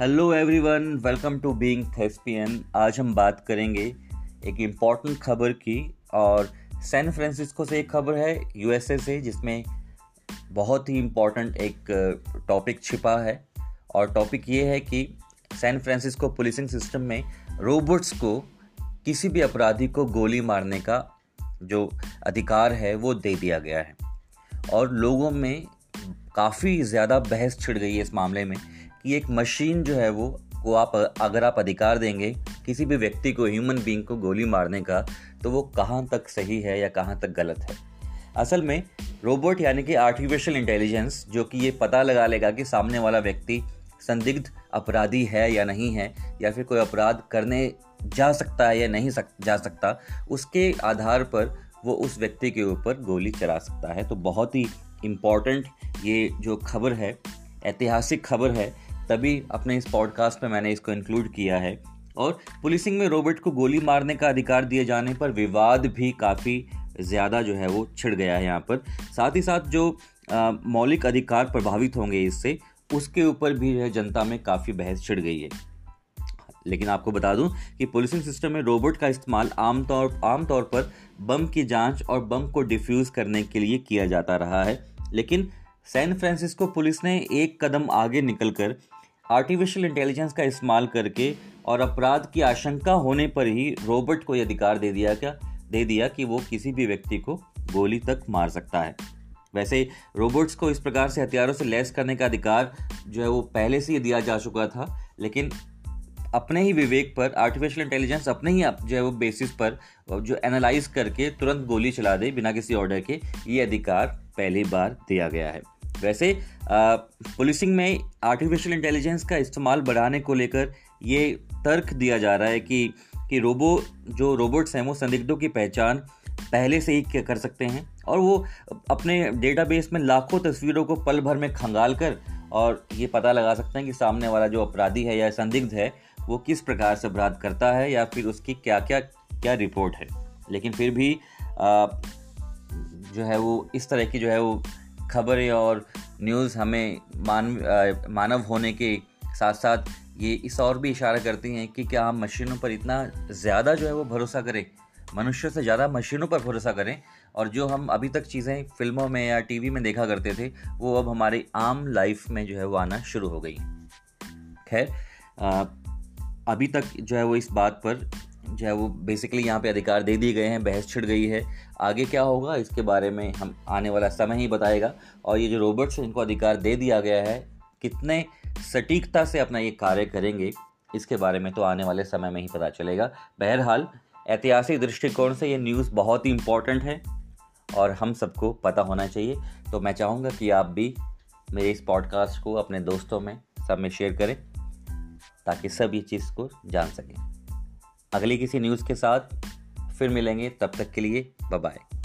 Hello everyone welcome to being thespian आज हम बात करेंगे एक इंपॉर्टेंट खबर की और सैन फ्रांसिस्को से एक खबर है यूएसए से, जिसमें बहुत ही इंपॉर्टेंट एक टॉपिक छिपा है। और टॉपिक ये है कि सैन फ्रांसिस्को पुलिसिंग सिस्टम में रोबोट्स को किसी भी अपराधी को गोली मारने का जो अधिकार है, वो दे दिया गया है। और लोगों में काफ़ी ज़्यादा बहस छिड़ गई है इस मामले में कि एक मशीन जो है वो को आप अगर आप अधिकार देंगे किसी भी व्यक्ति को ह्यूमन बींग को गोली मारने का तो वो कहाँ तक सही है या कहाँ तक गलत है? असल में रोबोट यानी कि आर्टिफिशियल इंटेलिजेंस जो कि ये पता लगा लेगा कि सामने वाला व्यक्ति संदिग्ध अपराधी है या नहीं है या फिर कोई अपराध करने जा सकता है या नहीं सक, जा सकता उसके आधार पर वो उस व्यक्ति के ऊपर गोली चला सकता है। तो बहुत ही इंपॉर्टेंट ये जो खबर है ऐतिहासिक खबर है तभी अपने इस पॉडकास्ट में मैंने इसको इंक्लूड किया है। और पुलिसिंग में रोबोट को गोली मारने का अधिकार दिए जाने पर विवाद भी काफ़ी ज़्यादा जो है वो छिड़ गया है यहाँ पर। साथ ही साथ जो मौलिक अधिकार प्रभावित होंगे इससे, उसके ऊपर भी जो है जनता में काफ़ी बहस छिड़ गई है। लेकिन आपको बता दूँ कि पुलिसिंग सिस्टम में रोबोट का इस्तेमाल आमतौर आमतौर पर बम की जाँच और बम को डिफ्यूज़ करने के लिए किया जाता रहा है। लेकिन सैन फ्रांसिस्को पुलिस ने एक कदम आगे निकलकर आर्टिफिशियल इंटेलिजेंस का इस्तेमाल करके और अपराध की आशंका होने पर ही रोबोट को यह अधिकार दे दिया क्या? दे दिया कि वो किसी भी व्यक्ति को गोली तक मार सकता है। वैसे रोबोट्स को इस प्रकार से हथियारों से लैस करने का अधिकार जो है वो पहले से ही दिया जा चुका था, लेकिन अपने ही विवेक पर आर्टिफिशियल इंटेलिजेंस अपने ही जो है वो बेसिस पर जो एनालाइज करके तुरंत गोली चला दे बिना किसी ऑर्डर के, ये अधिकार पहली बार दिया गया है। वैसे पुलिसिंग में आर्टिफिशियल इंटेलिजेंस का इस्तेमाल बढ़ाने को लेकर ये तर्क दिया जा रहा है कि कि रोबो जो रोबोट्स हैं वो संदिग्धों की पहचान पहले से ही कर सकते हैं और वो अपने डेटाबेस में लाखों तस्वीरों को पल भर में खंगाल कर और ये पता लगा सकते हैं कि सामने वाला जो अपराधी है या संदिग्ध है वो किस प्रकार से अपराध करता है या फिर उसकी क्या क्या क्या रिपोर्ट है। लेकिन फिर भी आ, जो है वो इस तरह की जो है वो खबरें और न्यूज़ हमें मान मानव होने के साथ साथ ये इस और भी इशारा करती हैं कि क्या हम मशीनों पर इतना ज़्यादा जो है वो भरोसा करें? मनुष्य से ज़्यादा मशीनों पर भरोसा करें? और जो हम अभी तक चीज़ें फ़िल्मों में या टीवी में देखा करते थे, वो अब हमारी आम लाइफ में जो है वो आना शुरू हो गई। खैर अभी तक जो है वो इस बात पर जो है वो बेसिकली यहाँ पे अधिकार दे दिए गए हैं, बहस छिड़ गई है। आगे क्या होगा, इसके बारे में हम आने वाला समय ही बताएगा। और ये जो रोबोट्स हैं, इनको अधिकार दे दिया गया है, कितने सटीकता से अपना ये कार्य करेंगे, इसके बारे में तो आने वाले समय में ही पता चलेगा। बहरहाल, ऐतिहासिक दृष्टिकोण से ये न्यूज़ बहुत ही इंपॉर्टेंट है, और हम सबको पता होना चाहिए। तो मैं चाहूँगा कि आप भी मेरे इस पॉडकास्ट को अपने दोस्तों में सब में शेयर करें, ताकि सब ये चीज़ को जान सकें। अगली किसी न्यूज़ के साथ फिर मिलेंगे तब तक के लिए बाय